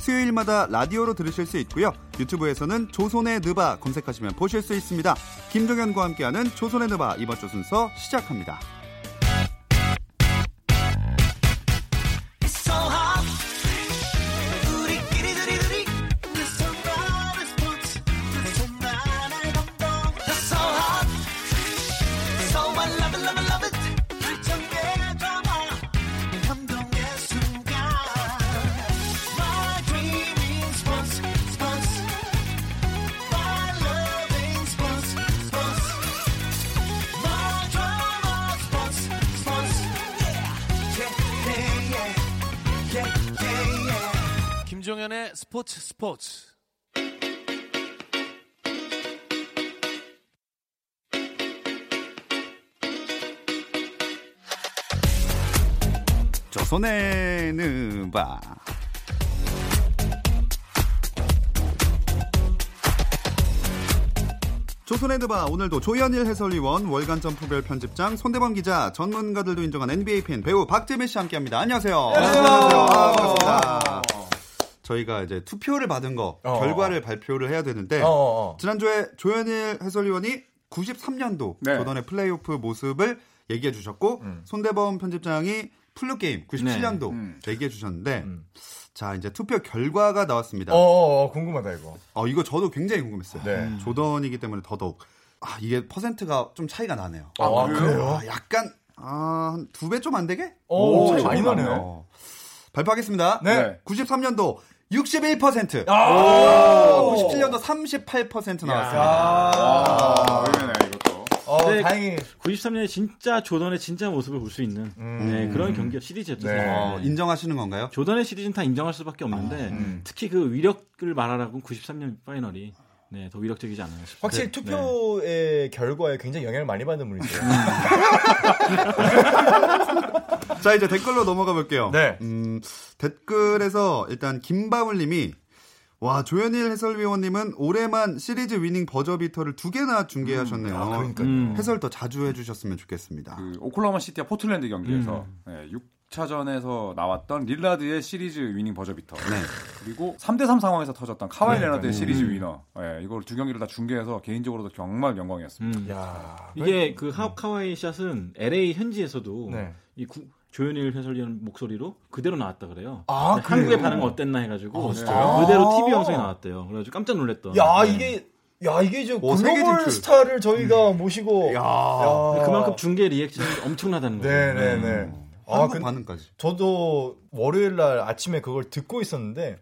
수요일마다 라디오로 들으실 수 있고요. 유튜브에서는 조선의 느바 검색하시면 보실 수 있습니다. 김종현과 함께하는 조선의 느바 이번 주 순서 시작합니다. 스포츠 스포츠. 조선의 느바. 조선의 드바 오늘도 조현일 해설위원 월간 점프별 편집장 손대범 기자 전문가들도 인정한 NBA 팬 배우 박재민 씨 함께합니다. 안녕하세요. 안녕하세요. 아, 반갑습니다. 저희가 이제 투표를 받은 거 어. 결과를 발표를 해야 되는데 어, 어. 지난주에 조현일 해설위원이 93년도 네. 조던의 플레이오프 모습을 얘기해 주셨고 음. 손대범 편집장이 flu game 97년도 음. 얘기해 주셨는데 음. 자 이제 투표 결과가 나왔습니다. 어, 어, 어, 궁금하다 이거. 어, 이거 저도 굉장히 궁금했어요. 네. 조던이기 때문에 더더욱. 아, 이게 퍼센트가 좀 차이가 나네요. 아, 그래요? 아, 약간, 아, 한두배 좀 안 되게? 오, 오, 차이 많이 나네요. 어. 발표하겠습니다. 네. 93년도 61%. 아, 97년도 38% 나왔습니다. 아, 의외네 이것도. 어, 네. 다행히 93년에 진짜 조던의 진짜 모습을 볼 수 있는 음. 네, 그런 경기 시리즈였죠. 네. 어, 인정하시는 건가요? 조던의 시리즈는 다 인정할 수밖에 없는데 음. 특히 그 위력을 말하라고 93년 파이널이 네, 더 위력적이지 않아요. 싶어요. 확실히 네. 투표의 결과에 굉장히 영향을 많이 받는 분이세요. 자, 이제 댓글로 넘어가 볼게요. 네. 음, 댓글에서 일단 김바울 님이 와 조현일 해설위원님은 올해만 시리즈 winning 버저비터를 두 개나 중계하셨네요. 아, 그러니까요. 음. 해설 더 자주 해주셨으면 좋겠습니다. 그 오클라호마 시티와 포틀랜드 경기에서 네, 6 차전에서 나왔던 릴라드의 시리즈 winning 버저비터. 네. 그리고 3대3 상황에서 터졌던 카와이 네, 레너드의 네. 시리즈 음. winner. 네, 이걸 두 경기를 다 중계해서 개인적으로도 정말 영광이었습니다. 음. 야, 이게 그 하, 카와이 샷은 LA 현지에서도 네. 이 구, 조현일 해설위원 목소리로 그대로 나왔다 그래요. 아, 네, 한국의? 반응 어땠나 해가지고 아, 진짜요? 그대로 아. TV 방송에 나왔대요. 그래가지고 깜짝 놀랐던. 야, 네. 이게 야, 이게 저 글로벌 진출. 스타를 저희가 모시고 야. 야. 그만큼 중계 리액션이 엄청나다는 거죠. 네, 네, 네. 아, 한국 근 반응까지. 저도 월요일 날 아침에 그걸 듣고 있었는데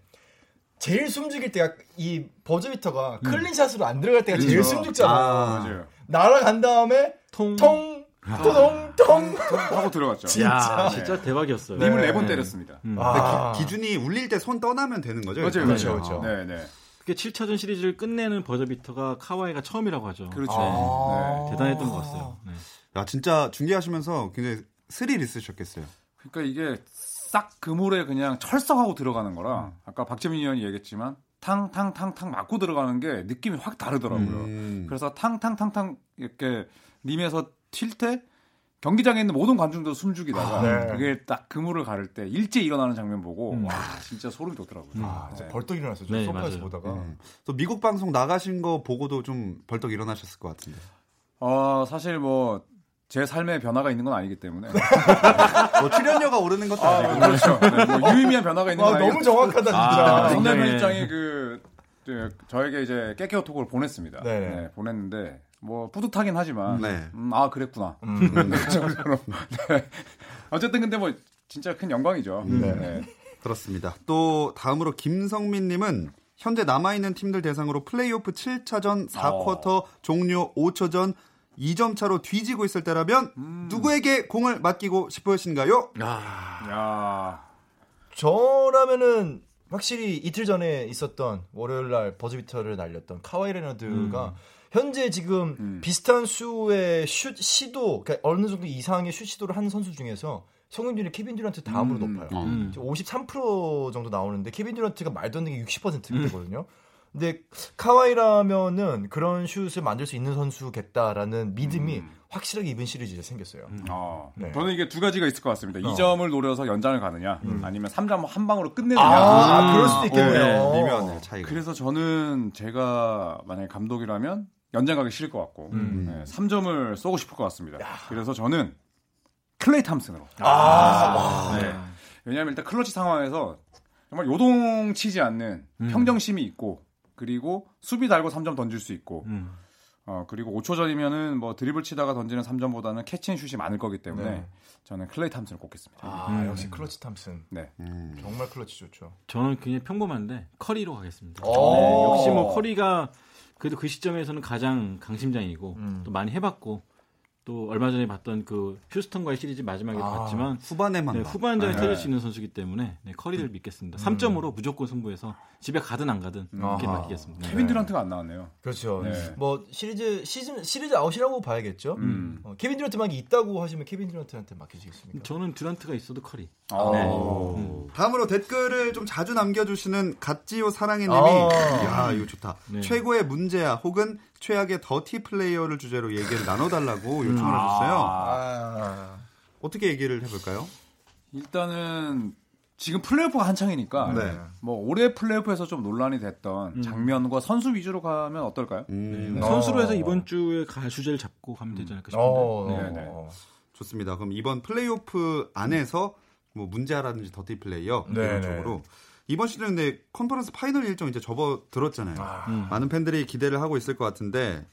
제일 숨죽일 때가 이 버저비터가 clean shot으로 안 들어갈 때가 제일 그렇죠. 숨죽잖아. 아. 맞아요. 날아간 다음에 통. 통, 토동, 통. 하고 들어갔죠. 야, 진짜. 진짜 대박이었어요. 님을 네. 네번 때렸습니다. 음. 아. 기, 준이 울릴 때 손 떠나면 되는 거죠? 맞아요, 그렇죠, 일단? 그렇죠. 네, 네. 그게 7차전 시리즈를 끝내는 버저비터가 카와이가 처음이라고 하죠. 그렇죠. 아. 네. 대단했던 것 같아요. 네. 야, 진짜 중계하시면서 굉장히 스릴 있으셨겠어요. 그러니까 이게 싹 그물에 그냥 철썩하고 들어가는 거라 아까 박재민 의원이 얘기했지만 탕탕탕탕 맞고 들어가는 게 느낌이 확 다르더라고요. 음. 그래서 탕탕탕탕 이렇게 림에서 튈 때 경기장에 있는 모든 관중도 숨죽이다가 아, 네. 그게 딱 그물을 가를 때 일제 일어나는 장면 보고 음. 와 진짜 소름이 돋더라고요. 아, 네. 벌떡 일어났어요. 저 네, 소파에서 맞아요. 보다가. 음. 또 미국 방송 나가신 거 보고도 좀 벌떡 일어나셨을 것 같은데. 어 사실 뭐 제 삶에 변화가 있는 건 아니기 때문에 뭐 출연료가 오르는 것도 아, 아니고. 그렇죠. 네, 뭐 유의미한 변화가 있는 건 아, 너무 정확하다 진짜. 아, 성대 굉장히- 편집장이 그 저, 저에게 이제 깨깨오톡을 보냈습니다. 네. 네, 보냈는데 뭐 뿌듯하긴 하지만 네. 음, 아 그랬구나. 음. 정도로. 네. 어쨌든 근데 뭐 진짜 큰 영광이죠. 네. 네. 그렇습니다. 또 다음으로 김성민님은 현재 남아있는 팀들 대상으로 플레이오프 7차전 4쿼터 종료 5초 전 2점 차로 뒤지고 있을 때라면 누구에게 공을 맡기고 싶으신가요? 야, 저라면은 확실히 이틀 전에 있었던 월요일 날 버저비터를 날렸던 카와이 레너드가 현재 지금 음. 비슷한 수의 슛 시도, 그러니까 어느 정도 이상의 슛 시도를 한 선수 중에서 성공률이 케빈 듀란트 다음으로 음. 높아요. 음. 지금 53% 정도 나오는데 케빈 듀란트가 말도 안 되게 60% 음. 되거든요. 근데 카와이라면은 그런 슛을 만들 수 있는 선수겠다라는 믿음이 음. 확실하게 이번 시리즈에 생겼어요. 어, 네. 저는 이게 두 가지가 있을 것 같습니다. 어. 2점을 노려서 연장을 가느냐, 아니면 3점 한 방으로 끝내느냐. 아, 음. 그럴 수도 있겠네요. 네, 미묘하네요 차이가. 그래서 저는 제가 만약에 감독이라면 연장 가기 싫을 것 같고 음. 네, 3점을 쏘고 싶을 것 같습니다. 그래서 저는 클레이 탐슨으로. 아, 네. 왜냐하면 일단 클러치 상황에서 정말 요동치지 않는 음. 평정심이 있고 그리고 수비 달고 3점 던질 수 있고 음. 어, 그리고 5초 전이면은 뭐 드리블 치다가 던지는 3점보다는 캐치앤슛이 많을 거기 때문에 네. 저는 클레이 탐슨을 꼽겠습니다. 아, 음. 역시 클러치 탐슨. 네. 음. 정말 클러치 좋죠. 저는 굉장히 평범한데 커리로 가겠습니다. 오. 네, 역시 뭐 커리가 그래도 그 시점에서는 가장 강심장이고 음. 또 많이 해봤고 또 얼마 전에 봤던 그 휴스턴과의 시리즈 마지막에 아, 봤지만 후반에만 네, 봐. 후반전에 네. 터질 수 있는 선수이기 때문에 네, 커리를 믿겠습니다. 3점으로 무조건 승부해서 집에 가든 안 가든 이렇게 아하. 맡기겠습니다. 네. 케빈 듀란트가 안 나왔네요. 그렇죠. 네. 뭐 시리즈 시즌 시리즈 아웃이라고 봐야겠죠. 음. 어, 케빈 듀란트만 있다고 하시면 케빈 듀란트한테 맡기시겠습니까? 저는 듀란트가 있어도 커리. 아, 네. 어. 다음으로 댓글을 좀 자주 남겨주시는 갓지오 사랑해님이 아. 야 이거 좋다. 네. 최고의 문제아 혹은 최악의 dirty player를 주제로 얘기를 나눠달라고 요청을 하셨어요. 아. 어떻게 얘기를 해볼까요? 일단은 지금 플레이오프가 한창이니까 네. 뭐 올해 플레이오프에서 좀 논란이 됐던 장면과 선수 위주로 가면 어떨까요? 음, 네, 어. 선수로 해서 이번 주에 가 주제를 잡고 가면 되지 않을까 싶은데. 어, 네, 네. 어. 좋습니다. 그럼 이번 플레이오프 안에서 뭐 문제라든지 dirty player 네, 이런 네. 쪽으로 이번 시즌 근데 conference final 일정 이제 접어들었잖아요. 음. 많은 팬들이 기대를 하고 있을 것 같은데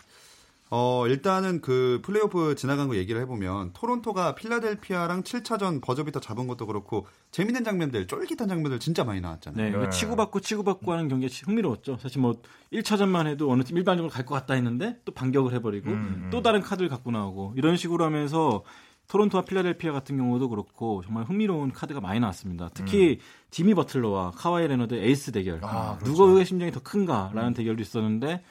어 일단은 그 플레이오프 지나간 거 얘기를 해보면 토론토가 필라델피아랑 7차전 버저비터 잡은 것도 그렇고 재밌는 장면들 쫄깃한 장면들 진짜 많이 나왔잖아요. 네, 그러니까 네. 치고받고 치고받고 하는 경기가 흥미로웠죠. 사실 뭐 1차전만 해도 어느 팀 일반적으로 갈 것 같다 했는데 또 반격을 해버리고 음, 또 다른 카드를 갖고 나오고 이런 식으로 하면서 토론토와 필라델피아 같은 경우도 그렇고 정말 흥미로운 카드가 많이 나왔습니다. 특히 지미 버틀러와 카와이 레너드 에이스 대결. 아, 그렇죠. 누구의 심장이 더 큰가라는 대결도 있었는데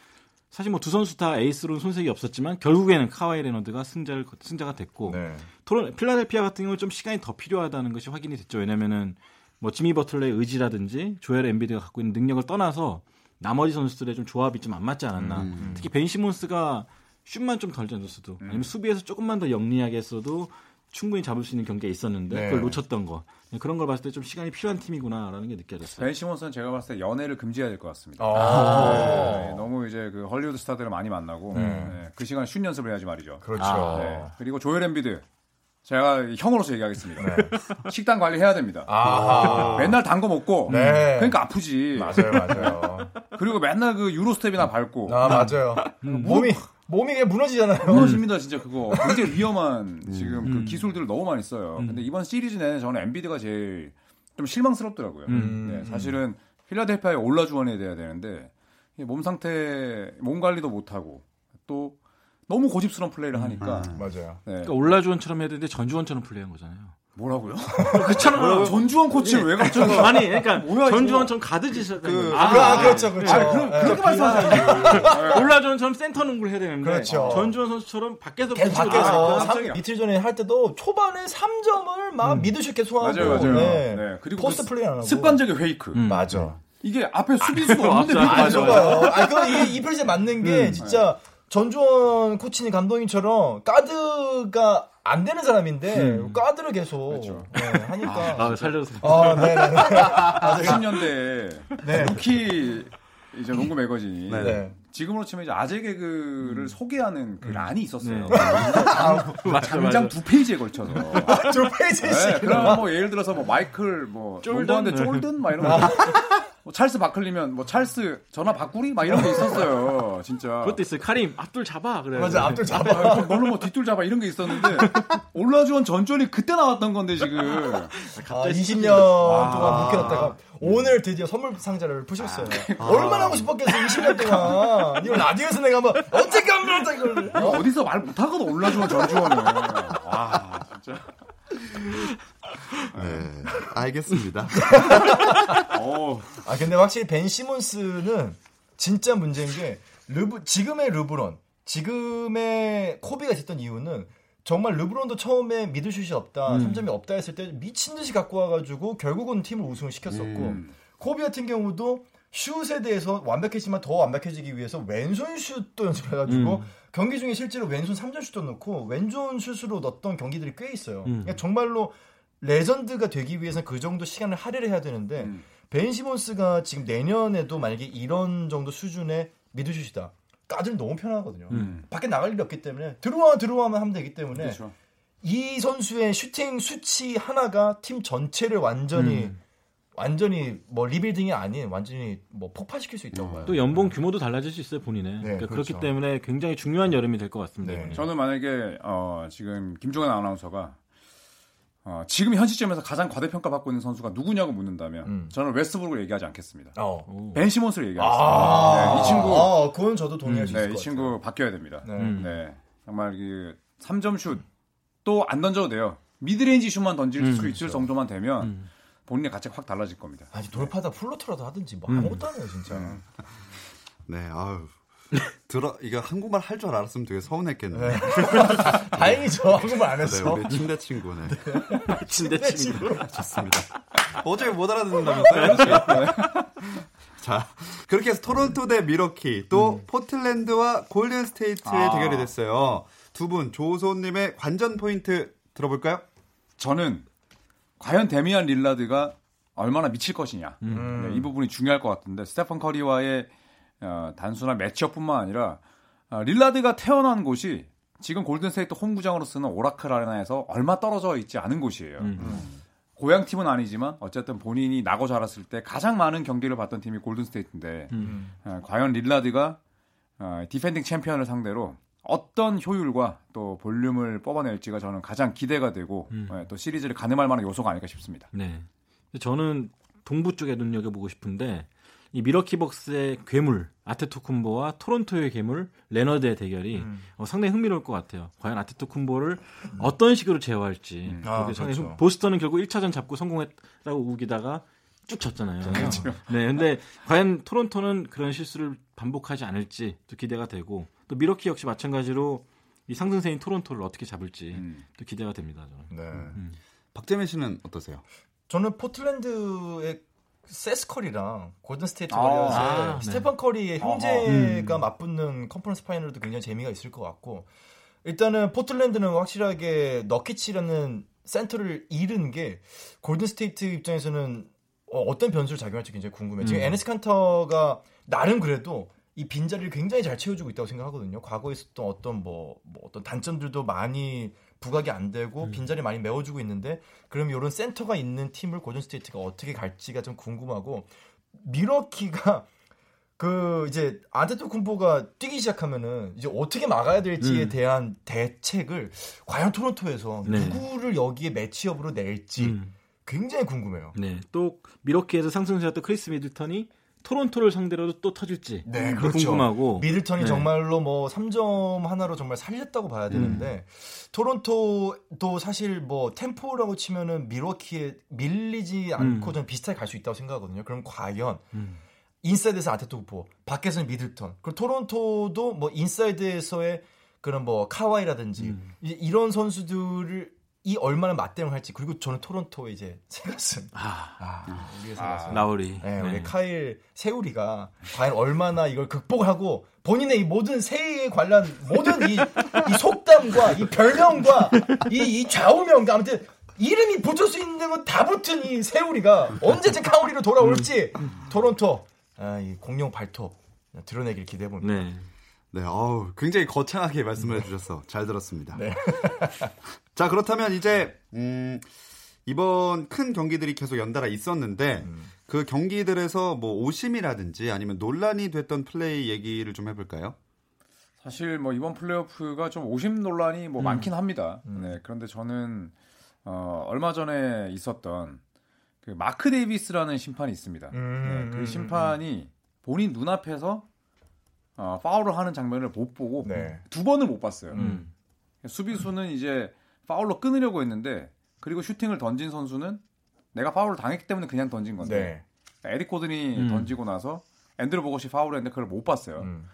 사실 뭐 두 선수 다 에이스로는 손색이 없었지만 결국에는 카와이 레너드가 승자를 승자가 됐고 네. 토론 필라델피아 같은 경우는 좀 시간이 더 필요하다는 것이 확인이 됐죠. 왜냐면은 뭐 지미 버틀러의 의지라든지 조엘 엠비드가 갖고 있는 능력을 떠나서 나머지 선수들의 좀 조합이 좀 안 맞지 않았나. 음. 특히 벤 시몬스가 슛만 좀 덜 던졌어도 아니면 수비에서 조금만 더 영리하게 했어도 충분히 잡을 수 있는 경기가 있었는데 네. 그걸 놓쳤던 거. 네, 그런 걸 봤을 때 좀 시간이 필요한 팀이구나라는 게 느껴졌어요. 벤 시몬스는 제가 봤을 때 연애를 금지해야 될 것 같습니다. 아. 네, 너무 이제 그 헐리우드 스타들을 많이 만나고 네, 그 시간 슛 연습을 해야지 말이죠. 그렇죠. 아, 네. 그리고 조엘 엠비드 제가 형으로서 얘기하겠습니다. 식단 관리해야 됩니다. 아하. 맨날 단 거 먹고 네. 그러니까 아프지. 맞아요, 맞아요. 그리고 맨날 그 유로스텝이나 밟고 아, 맞아요. 몸이 몸이 그냥 무너지잖아요. 무너집니다 진짜 그거 굉장히 위험한 지금 그 음. 기술들을 너무 많이 써요. 근데 이번 시리즈 내내 저는 엔비드가 제일 좀 실망스럽더라고요. 음. 네, 사실은 필라델피아에 올라주원해야 돼야 되는데 이몸 상태 몸 관리도 못 하고 또 너무 고집스러운 플레이를 하니까 맞아요. 네. 그러니까 올라주원처럼 해야 되는데 전주원처럼 플레이한 거잖아요. 뭐라고요? 그렇잖아. 전주원 코치를 왜 갑자기 아니, 그러니까 뭐야. 전주원처럼 가드 짓을 그- 아, 아, 그렇죠, 그렇죠. 아, 그럼 네. 그렇게 말씀하세요. 올라주원처럼 센터 농구를 해야 되는데 그렇죠. 전주원 선수처럼 밖에서 계속 밖에서 삼- 깜짝이야. 이틀 전에 할 때도 초반에 3점을 막 미드슛 계속 하고 맞아요, 맞아요. 네. 네, 그리고 포스트 그 플레이 안 하고 습관적인 페이크. 음. 맞아. 이게 앞에 수비수도 없는데 맞아, 맞아요. 좋아요. 아, 이게 이 플레이 맞는 게 진짜 전주원 코치님 감독님처럼 가드가 안 되는 사람인데 가드를 계속 네, 하니까 아, 살려서 아, 네, 네. 네. 80년대 네. 루키 이제 농구 매거진이 네. 지금으로 치면 이제 아재 개그를 소개하는 그 란이 있었어요. 네. 맞아, 장장. 두 페이지에 걸쳐서. 두 페이지씩. 네, 그럼 뭐 예를 들어서 뭐 마이클 뭐 쫄든? 쫄든 막 이런 거. 뭐 찰스 바클리면 뭐 찰스 전화 바꾸리 막 이런 게 있었어요. 진짜. 그것도 있어요. 카림 앞둘 잡아 그래. 맞아, 앞들 잡아. 아, 뭘로 뭐 뒷둘 잡아 이런 게 있었는데 올라주원 전전이 그때 나왔던 건데 지금 아, 20년 동안 묵혀놨다가 오늘 드디어 선물 상자를 푸셨어요. 얼마나 하고 싶었겠어, 20년 동안. 이거 라디오에서 내가 뭐, 언제 까물었다, 이걸. 이거 어디서 말 못하거든 올라주원 전주원은 와 진짜 네, 알겠습니다. 어 아, 근데 확실히 벤 시몬스는 진짜 문제인 게, 르브, 지금의 르브론, 지금의 코비가 됐던 이유는 정말 르브론도 처음에 미드슛이 없다, 음. 3점이 없다 했을 때 미친 듯이 갖고 와가지고 결국은 팀을 우승을 시켰었고 음. 코비 같은 경우도 슛에 대해서 완벽했지만 더 완벽해지기 위해서 왼손 슛도 연습해가지고 음. 경기 중에 실제로 왼손 3점 슛도 넣고 왼손 슛으로 넣었던 경기들이 꽤 있어요. 음. 그러니까 정말로 레전드가 되기 위해서는 그 정도 시간을 할애를 해야 되는데 음. 벤 시몬스가 지금 내년에도 만약에 이런 정도 수준의 미드슛이다. 까들 너무 편하거든요. 음. 밖에 나갈 일이 없기 때문에 들어와 들어와만 하면 되기 때문에 그렇죠. 이 선수의 슈팅 수치 하나가 팀 전체를 완전히 음. 완전히 뭐 리빌딩이 아닌 완전히 뭐 폭파시킬 수 있다고 봐요. 또 연봉 규모도 달라질 수 있어요 본인의. 네, 그러니까 그렇죠. 그렇기 때문에 굉장히 중요한 여름이 될 것 같습니다. 네. 저는 만약에 어, 지금 김종현 아나운서가 어, 지금 현 시점에서 가장 과대평가받고 있는 선수가 누구냐고 묻는다면 음. 저는 웨스트브룩을 얘기하지 않겠습니다. 어. 오. 벤 시몬스를 얘기하겠습니다. 아, 네, 이 친구 아, 그건 저도 동의할 수 네, 있을 이것 친구 바뀌어야 됩니다. 같아요. 음. 네. 네, 정말 그 3점 슛 또 안 던져도 돼요. 미드레인지 슛만 던질 음, 수 있을 정도만 되면 음. 본인의 가치가 확 달라질 겁니다. 아니 돌파다 플로터라도 하든지 뭐 음. 아무것도 안 해요 진짜. 네, 아유. 들어 이거 한국말 할 줄 알았으면 되게 서운했겠네. 네. 다행이죠 한국말 안 네, 했어. 우리 침대 친구네. 침대 친구. 좋습니다. 어차피 못 알아듣는다면서요? 자, 그렇게 해서 토론토 대 밀워키, 또 포틀랜드와 골든 스테이트의 아. 대결이 됐어요. 두 분, 조소님의 관전 포인트 들어볼까요? 저는 과연 데미안 릴라드가 얼마나 미칠 것이냐 음. 네, 이 부분이 중요할 것 같은데 스테판 커리와의 어, 단순한 매치업뿐만 아니라 어, 릴라드가 태어난 곳이 지금 골든스테이트 홈구장으로 쓰는 오라클 아레나에서 얼마 떨어져 있지 않은 곳이에요. 음. 고향 팀은 아니지만 어쨌든 본인이 나고 자랐을 때 가장 많은 경기를 봤던 팀이 골든스테이트인데 음. 어, 과연 릴라드가 어, 디펜딩 챔피언을 상대로 어떤 효율과 또 볼륨을 뽑아낼지가 저는 가장 기대가 되고 음. 어, 또 시리즈를 가늠할 만한 요소가 아닐까 싶습니다. 네. 저는 동부 쪽에 눈여겨보고 싶은데 이 밀워키 벅스의 괴물 아테토쿤보와 토론토의 괴물 레너드의 대결이 음. 어, 상당히 흥미로울 것 같아요. 과연 아테토쿤보를 어떤 식으로 제어할지. 음. 아, 그렇죠. 흥- 보스턴은 결국 1차전 잡고 성공했다고 우기다가 쭉 졌잖아요. 네, 근데 과연 토론토는 그런 실수를 반복하지 않을지 또 기대가 되고 또 밀워키 역시 마찬가지로 이 상승세인 토론토를 어떻게 잡을지 음. 또 기대가 됩니다. 저는. 네. 박재민 씨는 어떠세요? 저는 포틀랜드의 세스 커리랑 골든 스테이트 아, 워리어스의 아, 네. 스테판 커리의 형제가 맞붙는 컨퍼런스 파이널도 굉장히 재미가 있을 것 같고 일단은 포틀랜드는 확실하게 너키치라는 센터를 잃은 게 골든 스테이트 입장에서는 어, 떤 변수를 작용할지 굉장히 궁금해요. 지금 음. 에네스 칸터가 나름 그래도 이 빈자리를 굉장히 잘 채워주고 있다고 생각하거든요. 과거에 있었던 어떤 뭐, 뭐 어떤 단점들도 많이 부각이 안 되고 빈자리 많이 메워주고 있는데 그럼 이런 센터가 있는 팀을 골든 스테이트가 어떻게 갈지가 좀 궁금하고 밀워키가 그 이제 아데토 쿤보가 뛰기 시작하면은 이제 어떻게 막아야 될지에 음. 대한 대책을 과연 토론토에서 네. 누구를 여기에 매치업으로 낼지 음. 굉장히 궁금해요. 네, 또 밀워키에서 상승세였던 크리스 미들턴이 토론토를 상대로도 또 터질지 네, 또 그렇죠. 궁금하고 미들턴이 네. 정말로 뭐 3점 하나로 정말 살렸다고 봐야 되는데 토론토도 사실 뭐 템포라고 치면은 밀워키에 밀리지 않고 음. 좀 비슷하게 갈 수 있다고 생각하거든요. 그럼 과연 음. 인사이드에서 아테토쿤보, 밖에서는 미들턴. 그리고 토론토도 뭐 인사이드에서의 그런 뭐 카와이라든지 음. 이- 이런 선수들을 이 얼마나 맞대응을 할지 그리고 저는 토론토의 이제 새가슴 아, 아 우리의 새가슴 라우리 네, 우리 네. 카일 세우리가 과연 얼마나 이걸 극복하고 본인의 이 모든 새해에 관련 모든 이, 이 속담과 이 별명과 이, 이 좌우명과 아무튼 이름이 붙을 수 있는 건 다 붙은 이 세우리가 언제쯤 카우리로 돌아올지 토론토 아, 이 공룡 발톱 드러내길 기대해 봅니다. 네. 네, 어우, 굉장히 거창하게 말씀을 해주셔서 잘 들었습니다. 네. 자, 그렇다면 이제, 음, 이번 큰 경기들이 계속 연달아 있었는데, 음. 그 경기들에서 뭐 오심이라든지 아니면 논란이 됐던 플레이 얘기를 좀 해볼까요? 사실 뭐 이번 플레이오프가 좀 오심 논란이 뭐 음. 많긴 합니다. 음. 네, 그런데 저는 어, 얼마 전에 있었던 그 마크 데이비스라는 심판이 있습니다. 음, 네, 그 음, 심판이 본인 눈앞에서 어, 파울을 하는 장면을 못 보고 네. 두 번을 못 봤어요. 음. 수비수는 이제 파울로 끊으려고 했는데 그리고 슈팅을 던진 선수는 내가 파울을 당했기 때문에 그냥 던진 건데 네. 에릭 고든이 음. 던지고 나서 앤드루 보것이 파울을 했는데 그걸 못 봤어요. 음.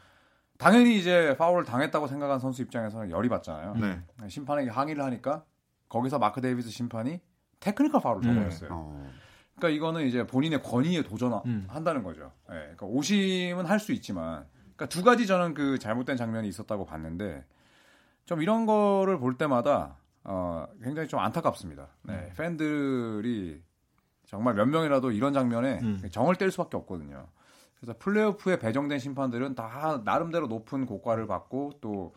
당연히 이제 파울을 당했다고 생각한 선수 입장에서는 열이 받잖아요. 네. 심판에게 항의를 하니까 거기서 마크 데이비스 심판이 테크니컬 파울을 음. 적어냈어요. 어. 그러니까 이거는 이제 본인의 권위에 도전한다는 음. 거죠. 예, 그러니까 오심은 할 수 있지만, 그러니까 두 가지 저는 그 잘못된 장면이 있었다고 봤는데, 좀 이런 거를 볼 때마다 어, 굉장히 좀 안타깝습니다. 네, 음. 팬들이 정말 몇 명이라도 이런 장면에 음. 정을 뗄 수밖에 없거든요. 그래서 플레이오프에 배정된 심판들은 다 나름대로 높은 고과를 받고 또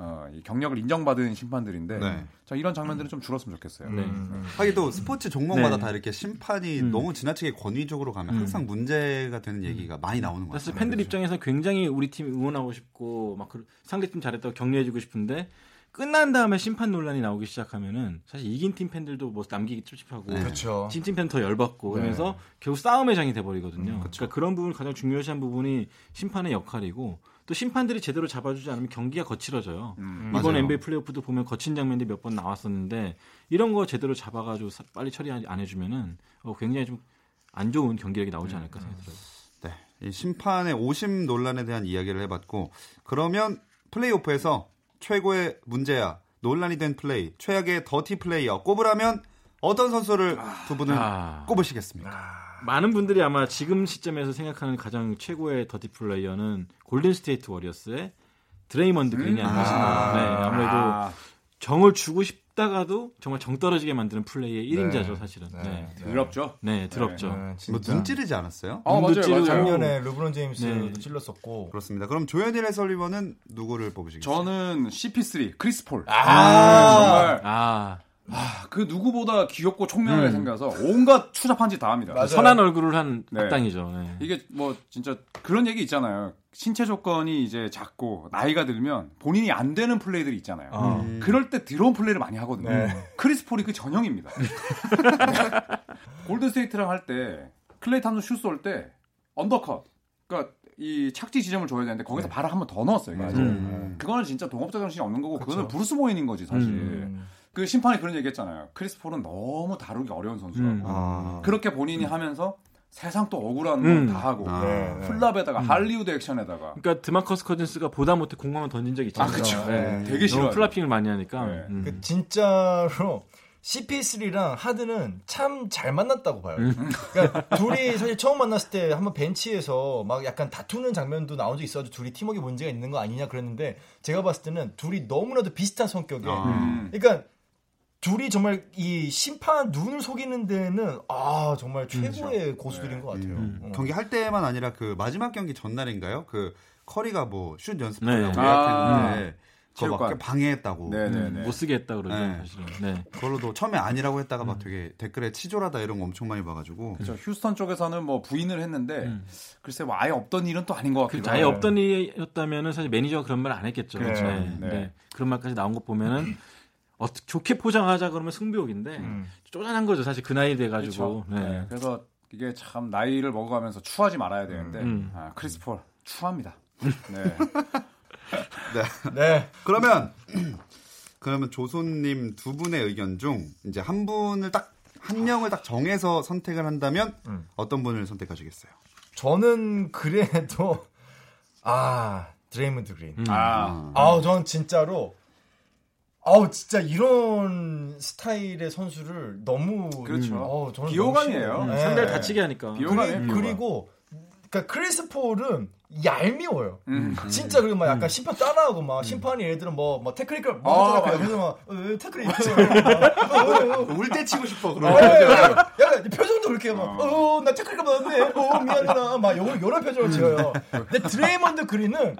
어, 이 경력을 인정받은 심판들인데, 네. 자 이런 장면들은 좀 줄었으면 좋겠어요. 네. 음. 하긴 또 스포츠 종목마다 네. 다 이렇게 심판이 음. 너무 지나치게 권위적으로 가면 음. 항상 문제가 되는 얘기가 많이 나오는 것 사실 같아요. 팬들 입장에서 굉장히 우리 팀 응원하고 싶고 막 그- 상대팀 잘했다고 격려해주고 싶은데 끝난 다음에 심판 논란이 나오기 시작하면은 사실 이긴 팀 팬들도 뭐 남기기 찝찝하고 네. 그렇죠. 진팀 팬 더 열받고 네. 그러면서 결국 싸움의 장이 돼버리거든요. 음, 그 그쵸. 러니까 그런 부분 가장 중요시한 부분이 심판의 역할이고 또 심판들이 제대로 잡아주지 않으면 경기가 거칠어져요. 음. 이번 맞아요. NBA 플레이오프도 보면 거친 장면들이 몇 번 나왔었는데 이런 거 제대로 잡아가지고 사- 빨리 처리 안 해주면은 어, 굉장히 좀 안 좋은 경기력이 나오지 않을까 생각이 들어요. 네. 이 심판의 오심 논란에 대한 이야기를 해봤고 그러면 플레이오프에서 최고의 문제야 논란이 된 플레이 최악의 더티 플레이어 꼽으라면 어떤 선수를 두 분은 아. 꼽으시겠습니까? 많은 분들이 아마 지금 시점에서 생각하는 가장 최고의 더티 플레이어는 골든 스테이트 워리어스의 드레이먼드 그린이 아닌가 싶어요. 네, 아무래도 아, 정을 주고 싶다가도 정말 정 떨어지게 만드는 플레이의 1인자죠, 사실은. 네. 네. 네. 더럽죠. 네, 더럽죠. 네, 뭐 진짜. 눈 찌르지 않았어요? 어, 맞아요. 찌르고 작년에 르브론 제임스도 네. 찔렀었고. 그렇습니다. 그럼 조현일 해설위원은 누구를 뽑으시겠어요? 저는 CP3 크리스 폴. 아, 정말 아, 아, 그 누구보다 귀엽고 총명하게 생겨서 온갖 추잡한 짓 다 합니다. 맞아요. 선한 얼굴을 한 네. 악당이죠. 네. 이게 뭐 진짜 그런 얘기 있잖아요. 신체 조건이 이제 작고 나이가 들면 본인이 안 되는 플레이들이 있잖아요. 어. 음. 그럴 때 더러운 플레이를 많이 하거든요. 네. 크리스 폴이 그 전형입니다. 골든 스테이트랑 할 때 클레이 탐슨 슛 쏠 때 undercut. 그러니까 이 착지 지점을 줘야 되는데 거기서 네. 발을 한 번 더 넣었어요. 맞아요. 계속. 음. 그거는 진짜 동업자 정신이 없는 거고 그거는 그쵸. 브루스 보웬인 거지 사실. 음. 그 심판이 그런 얘기했잖아요. 크리스 폴은 너무 다루기 어려운 선수라고. 음. 아. 그렇게 본인이 하면서 세상 또 억울한 음. 거다 하고 아. 네, 네. flop에다가 할리우드 액션에다가 그러니까 드마커스 커즌스가 보다 못해 공만 던진 적이 있잖아요. 아, 그쵸. 네. 되게 싫어. 너무 flopping을 많이 하니까. 네. 음. 그 진짜로 CP3랑 하든은 참 잘 만났다고 봐요. 그러니까 둘이 사실 처음 만났을 때 한번 벤치에서 막 약간 다투는 장면도 나온 적 있어가지고 둘이 팀워크에 문제가 있는 거 아니냐 그랬는데 제가 봤을 때는 둘이 너무나도 비슷한 성격에 아. 음. 그러니까 둘이 정말 이 심판 눈을 속이는 데는 아 정말 최고의 고수들인 것 같아요. 음. 어. 경기 할 때만 아니라 그 마지막 경기 전날인가요? 그 커리가 뭐 슛 네. 연습하려고 아. 예약했는데 그거 막. 방해했다고. 네네네. 못 쓰게 했다 그러죠. 네. 사실은. 네. 그걸로도 처음에 아니라고 했다가 막 되게 댓글에 치졸하다 이런 거 엄청 많이 봐가지고. 그렇죠. 휴스턴 쪽에서는 뭐 부인을 했는데 음. 글쎄 뭐 아예 없던 일은 또 아닌 것 같기도 그 아예. 없던 일이었다면은 사실 매니저가 그런 말 안 했겠죠. 그렇죠. 네. 네. 네. 그런 말까지 나온 거 보면은 어떻게 좋게 포장하자 그러면 승부욕인데 음. 쪼잔한 거죠. 사실 그 나이 돼 가지고. 그렇죠. 네. 그래서 이게 참 나이를 먹어가면서 추하지 말아야 되는데 음. 아, 크리스 폴 추합니다. 네. 네. 그러면 그러면 조손님 두 분의 의견 중 이제 한 분을 딱 한 명을 딱 정해서 선택을 한다면 음. 어떤 분을 선택하시겠어요? 저는 그래도 아 드레이먼드 그린. 음. 아, 아우 전 진짜로 아우 진짜 이런 스타일의 선수를 너무 그렇죠. 어우, 저는 비호감이에요. 너무 음, 싫어요. 상대를 네. 다치게 하니까. 비호- 비호감이에요, 그리. 그리고 그러니까 크리스 폴은 얄미워요. 음. 진짜 그리고 막 약간 심판 따라하고 막 심판이 얘들은 뭐 뭐 technical 아, 뭐. 맞아. 그래서 막 어, technical 울때 치고 싶어 어, 그러면. 약간 표정도 그렇게 막, 어, 나 technical 받았네, 어, 미안해라, 막, 요런, 요런 표정을 지어요. 근데 드레이먼드 그린은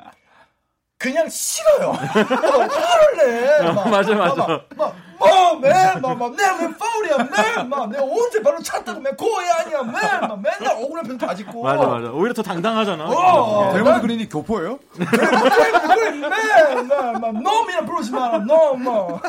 그냥 싫어요. 화를 내. 막, 맞아, 맞아. 막, 막, 막, man, 막, 막, 내가 왜 파울이야, man, 막, 내가 언제 발로 찼다고, man, 고의 아니야, man, 막, 맨날 억울한 표정 다 짓고. 맞아 맞아. 오히려 더 당당하잖아. 어, 데모드 난 그린이 교포예요? 드레이먼드 그린, man, 막, 막, 놈이라 부르지 마라, 놈, 뭐.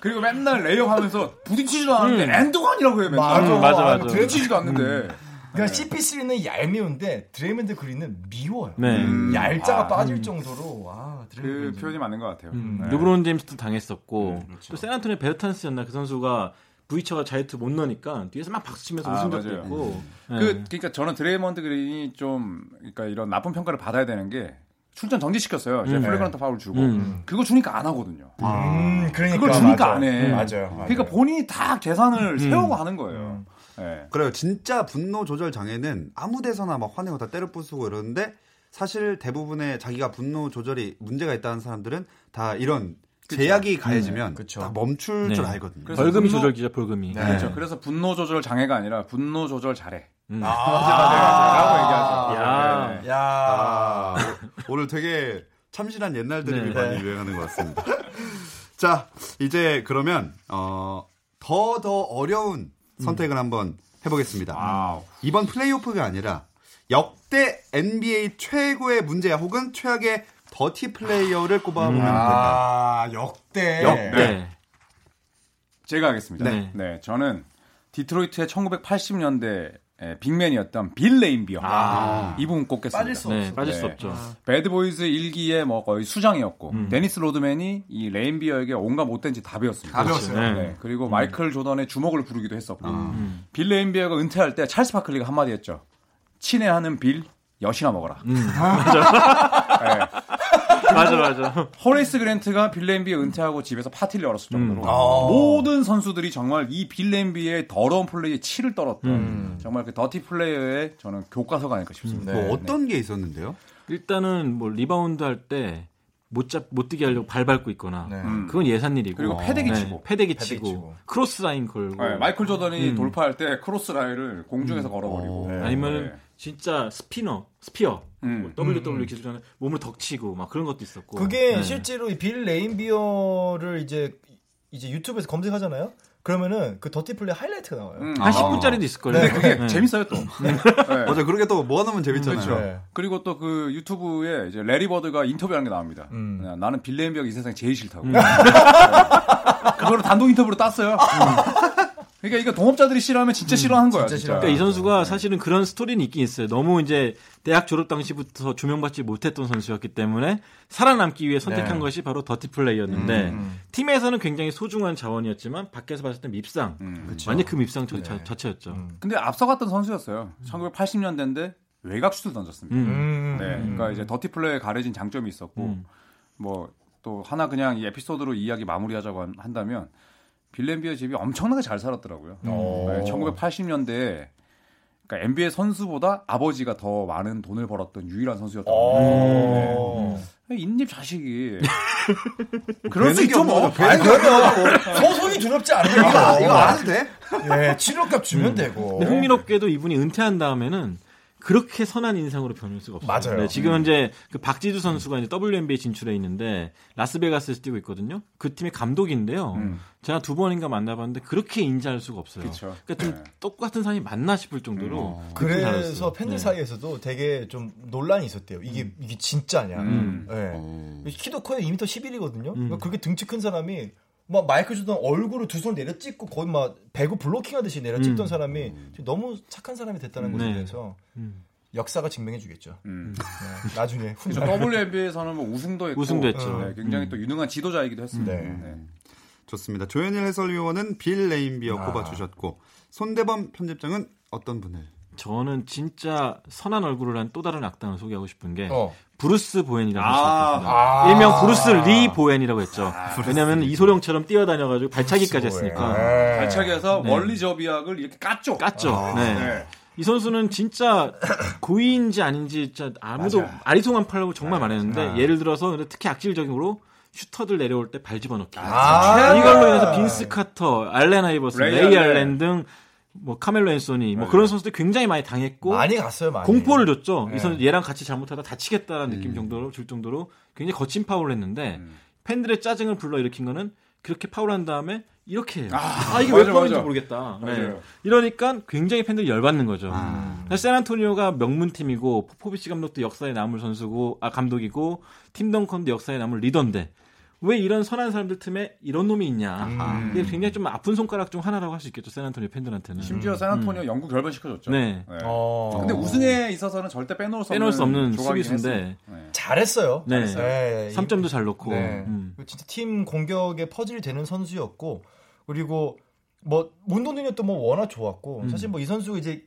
그리고 맨날 레이업 하면서 부딪히지도 않는데 and one이라고 해요. 맨날. 맞아, 음, 맞아, 맞아. 부딪히지도 않는데. 그러니까 CP3는 얄미운데, 드레이먼드 그린은 미워요. 네. 음. 얄자가 아. 빠질 정도로 아 그 드레이먼드 표현이 맞는 것 같아요. 음, 네. 르브론 제임스도 당했었고 음, 그렇죠. 또 샌안토니 베르탄스였나 그 선수가 브이처가 자유투 못 넣으니까 뒤에서 막 박수 치면서 아, 웃은 적도 맞아요. 있고. 네. 그 그러니까 저는 드레이먼드 그린이 좀 그러니까 이런 나쁜 평가를 받아야 되는 게 출전 정지시켰어요. 이제 음. flagrant 파울 주고 음. 그거 주니까 안 하거든요. 음, 그러니까 그걸 주니까 맞아. 안 해. 맞아요. 맞아요. 그러니까 본인이 다 계산을 세우고 하는 거예요. 음. 예. 그래요. 진짜 분노 조절 장애는 아무 데서나 막 화내고 다 때려 부수고 이러는데 사실 대부분의 자기가 분노 조절이 문제가 있다는 사람들은 다 이런 제약이 가해지면 그쵸. 다 멈출 네. 줄 알거든요. 그래서 벌금이 분노- 조절기죠, 벌금이. 네. 그렇죠. 그래서 분노 조절 장애가 아니라 분노 조절 잘해. 음. 라고 얘기하죠. 야. 네. 야. 아, 오늘 되게 참신한 옛날 드립이 네. 많이 유행하는 것 같습니다. 자, 이제 그러면 어, 더더 어려운 선택을 한번 해보겠습니다. 와우. 이번 플레이오프가 아니라 역대 NBA 최고의 문제아 혹은 최악의 dirty 플레이어를 꼽아보면 될까요? 아, 역대. 역대. 네. 제가 하겠습니다. 네. 네. 저는 디트로이트의 1980년대 big man이었던 빌 레인비어. 아. 이분 꼽겠습니다. 빠질 수 네. 빠질 수 네. 없죠. 배드보이즈 1기의 뭐 거의 수장이었고 음. 데니스 로드맨이 이 레인비어에게 온갖 못된 짓 다 배웠습니다. 다 배웠어요. 네. 네, 그리고 마이클 조던의 주먹을 부르기도 했었고 음. 빌 레인비어가 은퇴할 때 찰스 바클리가 한마디 했죠. 친애하는 빌 엿이나 먹어라. 음. 네. 맞아, 맞아. 호레이스 그랜트가 빌 레인비어 은퇴하고 집에서 파티를 열었을 정도로 음. 아. 모든 선수들이 정말 이 빌 레인비어의 더러운 플레이에 치를 떨었던 음. 정말 그 더티 플레이어의 저는 교과서가 아닐까 싶습니다. 네. 뭐 어떤 게 있었는데요? 일단은 뭐 리바운드 할 때 못 잡, 못 뛰게 하려고 발 밟고 있거나. 네. 음. 그건 예삿일이고. 그리고 패대기 치고. 패대기 패대기 치고. 치고. clothesline 걸고. 네, 마이클 조던이 음. 돌파할 때 clothesline을 공중에서 걸어버리고 네. 아니면 네. 진짜 스피너, spear. 음. 뭐 WW 기술자는 몸을 덕치고 막 그런 것도 있었고. 그게 네. 실제로 이 빌 레인비어를 이제 이제 유튜브에서 검색하잖아요. 그러면은 그 dirty play 하이라이트가 나와요. 음. 한 아. 10분짜리도 있을 거예요. 근데 그게 재밌어요 또. 네. 맞아, 그렇게 또 모아놓으면 재밌잖아요. 그렇죠. 네. 그리고 또 그 유튜브에 이제 레리 버드가 인터뷰하는 게 나옵니다. 음. 네, 나는 빌 레인비어가 이 세상에 제일 싫다고. 네. 그거를 단독 인터뷰로 땄어요. 그러니까 이거 동업자들이 싫어하면 진짜 싫어하는 거야. 진짜 진짜. 그러니까 이 선수가 사실은 그런 스토리는 있긴 있어요. 너무 이제 대학 졸업 당시부터 조명받지 못했던 선수였기 때문에 살아남기 위해 선택한 네. 것이 바로 더티 플레이였는데 음. 팀에서는 굉장히 소중한 자원이었지만 밖에서 봤을 때 밉상. 음. 완전 그 밉상 저, 네. 자체 였죠. 음. 근데 앞서갔던 선수였어요. 1980년대인데 외곽 슛을 던졌습니다. 음. 음. 네, 그러니까 이제 더티 플레이에 가려진 장점이 있었고 음. 뭐또 하나 그냥 이 에피소드로 이야기 마무리하자고 한- 한다면 빌렌비어 집이 엄청나게 잘 살았더라고요. 오. 네, 1980년대에 그러니까 NBA 선수보다 아버지가 더 많은 돈을 벌었던 유일한 선수였던 거예요. 어. 인립 자식이 그럴 수 있죠 뭐. 아니 그러면 소송이 두렵지 않은 이거, 거예요. 이거 안 해도 돼? 예, 치료값 주면 되고. 근데 흥미롭게도 이분이 은퇴한 다음에는 그렇게 선한 인상으로 변할 수가 없어요. 맞아요. 네, 지금 이제 그 박지두 선수가 이제 WNBA 진출해 있는데 라스베가스에서 뛰고 있거든요. 그 팀의 감독인데요. 음. 제가 두 번인가 만나봤는데 그렇게 인자할 수가 없어요. 그쵸. 러니까 좀 네. 똑같은 사람이 맞나 싶을 정도로 느낌이 그래서. 팬들 네. 사이에서도 되게 좀 논란이 있었대요. 이게 이게 진짜냐. 음. 예. 어. 키도 커요. 2m 11이거든요. 음. 그렇게 등치 큰 사람이 막 마이클 조던 얼굴을 두 손 내려 찍고 거의 막 배구 블로킹하듯이 내려 찍던 음. 사람이 너무 착한 사람이 됐다는 것에 네. 대해서 음. 역사가 증명해주겠죠. 음. 네, 나중에 훗날. WNBA에서는 뭐 우승도 했고 우승도 했죠. 네, 굉장히 음. 또 유능한 지도자이기도 했습니다. 네. 네. 좋습니다. 조현일 해설위원은 빌 레인비어 아. 꼽아주셨고 손대범 편집장은 어떤 분을? 저는 진짜 선한 얼굴을 한 또 다른 악당을 소개하고 싶은 게 어. 브루스 보엔이라고 아. 아. 일명 브루스 리 보엔이라고 했죠. 왜냐하면 이소룡처럼 뛰어다녀가지고 발차기까지 했으니까 네. 발차기에서 네. 원리 저비약을 이렇게 깠죠. 깠죠. 네. 네. 이 선수는 진짜 고의인지 아닌지 진짜 아무도 맞아. 아리송한 파울이라고 정말 말했는데 예를 들어서 특히 악질적으로 슈터들 내려올 때 발 집어넣기. 아. 이걸로 인해서 빈스 카터, 알렌 아이버슨, 레이 레이. 알렌 등 뭐 카멜로 앤소니 뭐 그런 선수들 굉장히 많이 당했고 많이 갔어요, 많이. 공포를 줬죠. 네. 이 선수 얘랑 같이 잘못하다 다치겠다라는 느낌 정도로 줄 정도로 굉장히 거친 파울을 했는데 음. 팬들의 짜증을 불러 일으킨 거는 그렇게 파울한 다음에 이렇게 해요. 아, 아, 이게 왜 맞아, 파울인지 맞아. 모르겠다. 네. 이러니까 굉장히 팬들이 열받는 거죠. 아. 사실 샌안토니오가 명문팀이고 포포비치 감독도 역사에 남을 선수고 아 감독이고 팀 덩컨도 역사에 남을 리더인데 왜 이런 선한 사람들 틈에 이런 놈이 있냐. 음. 이게 굉장히 좀 아픈 손가락 중 하나라고 할 수 있겠죠. 샌안토니오 팬들한테는. 심지어 샌안토니오 영구 결번시켜줬죠. 네. 어. 근데 우승에 있어서는 절대 빼놓을 수 빼놓을 수 없는 수비수인데 했어요. 네. 잘했어요. 네. 네. 3점도 잘 넣고. 네. 음. 진짜 팀 공격에 퍼즐이 되는 선수였고 그리고 뭐 운동 능력도 뭐 워낙 좋았고 음. 사실 뭐 이 선수가 이제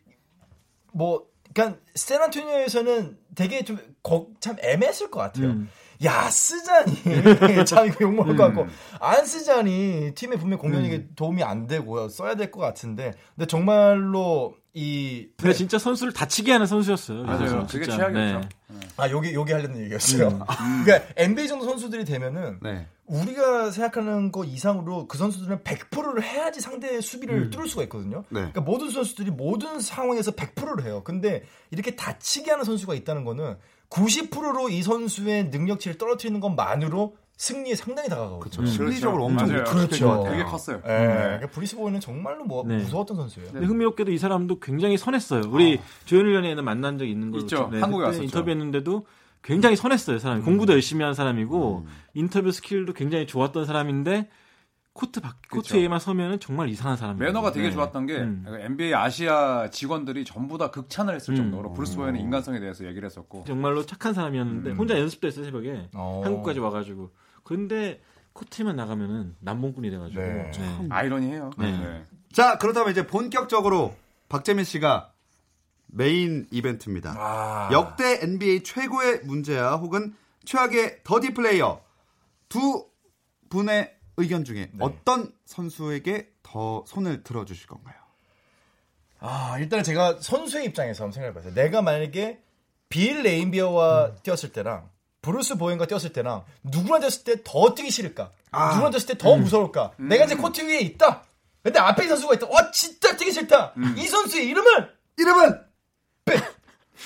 뭐 그러니까 샌안토니오에서는 되게 좀참 애매했을 것 같아요. 음. 야 쓰자니 참 이거 욕 먹을 것 같고 안 쓰자니 팀에 분명 공격력에 도움이 안 되고요 써야 될 것 같은데 근데 정말로 이 근데 진짜 선수를 다치게 하는 선수였어요. 맞아요. 그래서 그게. 최악이었죠. 네. 아, 요게, 요게 하려는 얘기였어요. 그러니까 NBA 정도 선수들이 되면은 네. 우리가 생각하는 거 이상으로 그 선수들은 100%를 해야지 상대의 수비를 뚫을 수가 있거든요. 네. 그러니까 모든 선수들이 모든 상황에서 100%를 해요. 근데 이렇게 다치게 하는 선수가 있다는 거는 90%로 이 선수의 능력치를 떨어뜨리는 것만으로 승리에 상당히 다가가거든요. 심리적으로 엄청 맞아요. 그렇죠. 것 같아요. 그게 컸어요. 예. 그러니까 브리스 보이는 정말로 뭐 네. 무서웠던 선수예요. 근데 흥미롭게도 이 사람도 굉장히 선했어요. 우리 조현일 위원은 만난 적 있는 걸로 있죠. 네, 한국에 왔었죠. 인터뷰했는데도 굉장히 선했어요. 사람이 공부도 열심히 한 사람이고 인터뷰 skill도 굉장히 좋았던 사람인데 코트 밖 코트 위에만 서면은 정말 이상한 사람이에요. 매너가 되게 네. 좋았던 게 음. NBA 아시아 직원들이 전부 다 극찬을 했을 음. 정도로 브루스 보엔의 인간성에 대해서 얘기를 했었고 정말로 착한 사람이었는데 음. 혼자 연습도 했어요 새벽에 어. 한국까지 와가지고 그런데 코트만 나가면은 난봉꾼이 돼가지고 네. 네. 아이러니해요. 네. 네. 자, 그렇다면 이제 본격적으로 박재민 씨가 메인 이벤트입니다. 아. 역대 NBA 최고의 문제아 혹은 최악의 dirty player 두 분의 의견 중에 네. 어떤 선수에게 더 손을 들어주실 건가요? 아, 일단은 제가 선수의 입장에서 한번 생각해봤어요. 내가 만약에 빌 레인비어와 뛰었을 때랑 브루스 보엔과 뛰었을 때랑 누구랑 뛰었을 때 더 뛰기 싫을까? 누구랑 뛰었을 때 더 무서울까? 내가 이제 코트 위에 있다. 근데 앞에 이 선수가 있다. 와 진짜 뛰기 싫다. 이 선수의 이름은 이름은 빼.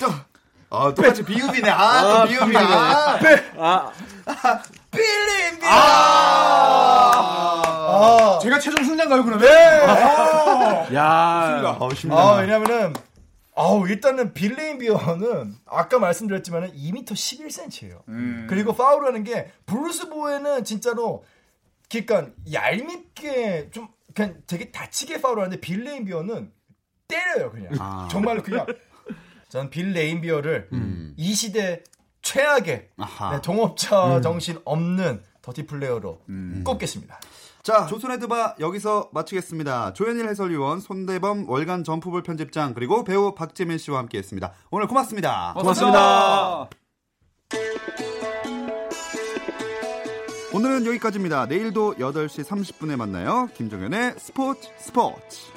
또. 아, 똑같이 비읍이네. 아, 또 비읍이네. 아, 빼. 아 빌 레인비어. 아, 제가 최종 승자인가요 그러면? 야, 아, 쉽다. 아, 왜냐면은 아우 일단은 빌 레인비어는 아까 말씀드렸지만은 2m 11cm예요. 음. 그리고 파울하는 게 브루스 보엔은 진짜로 그러니까 얄밉게 좀 그냥 되게 다치게 파울하는데 빌 레인비어는 때려요 그냥 아. 정말로 그냥 저는 빌 레인비어를 음. 이 시대 최악의. 네, 동업자 정신 없는 dirty player로 꼽겠습니다. 자, 조선의 드바 여기서 마치겠습니다. 조현일 해설위원, 손대범 월간 점프볼 편집장 그리고 배우 박재민 씨와 함께했습니다. 오늘 고맙습니다. 고맙습니다. 오늘은 여기까지입니다. 내일도 8시 30분에 만나요. 김종현의 스포츠 스포츠.